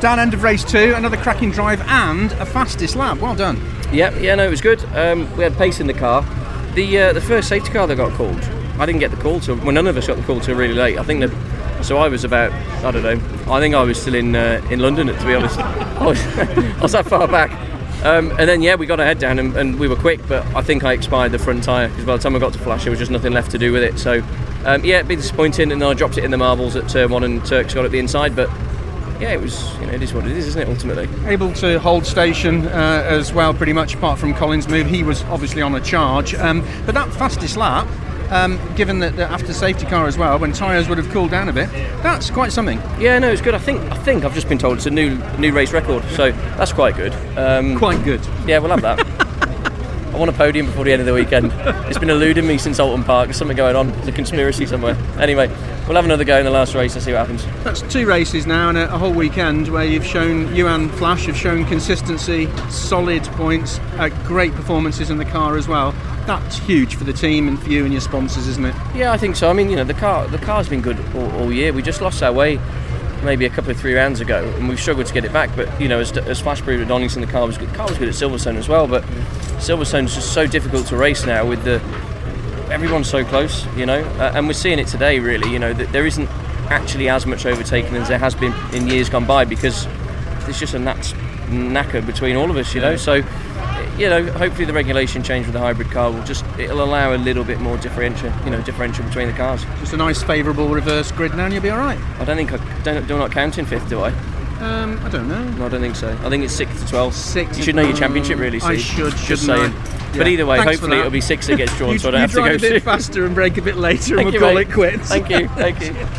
Dan, end of race two, another cracking drive and a fastest lap. Well done. Yeah, yeah, no, it was good. Um, we had pace in the car. The uh, the first safety car that got called, I didn't get the call till well, none of us got the call till really late. I think that. So I was about, I don't know. I think I was still in uh, in London, to be honest. I was, I was that far back. Um, and then yeah, we got our head down and, and, we were quick, but I think I expired the front tyre because by the time I got to Flash, there was just nothing left to do with it. So um, yeah, a bit disappointing, and then I dropped it in the marbles at turn one, and Turks got it the inside, but yeah, it was. You know, it is what it is, isn't it? Ultimately, able to hold station uh, as well, pretty much apart from Colin's move. He was obviously on a charge, um, but that fastest lap. Um, given that the after safety car as well, when tyres would have cooled down a bit, that's quite something. Yeah, no, it's good. I think I think I've just been told it's a new new race record, so that's quite good. Um, quite good. Yeah, we'll have that. I want a podium before the end of the weekend. It's been eluding me since Oulton Park. There's something going on. There's a conspiracy somewhere. Anyway, we'll have another go in the last race and see what happens. That's two races now and a, a whole weekend where you've shown you and Flash have shown consistency, solid points, uh, great performances in the car as well. That's huge for the team and for you and your sponsors, isn't it? Yeah, I think so. I mean, you know, the car the car's been good all, all year. We just lost our way maybe a couple of three rounds ago, and we've struggled to get it back. But you know, as, as Flash proved at Donington, the car was good. The car was good at Silverstone as well, but Silverstone's just so difficult to race now with the everyone's so close, you know, uh, and we're seeing it today. Really, you know, that there isn't actually as much overtaking as there has been in years gone by because there's just a knacker between all of us, you know. So you know, hopefully the regulation change with the hybrid car will just it'll allow a little bit more differential, you know, differential between the cars. Just a nice favourable reverse grid now, and you'll be all right. I don't think I don't do not count in fifth, do I? Um, I don't know. No, I don't think so. I think it's six to twelve. Six. You should know your championship, really. Steve. I should. Just saying. Yeah. But either way, Thanks hopefully it'll be six that gets drawn, you, so I don't have to go a bit faster and break a bit later, Thank and we'll call mate. it quits. Thank you. Thank you.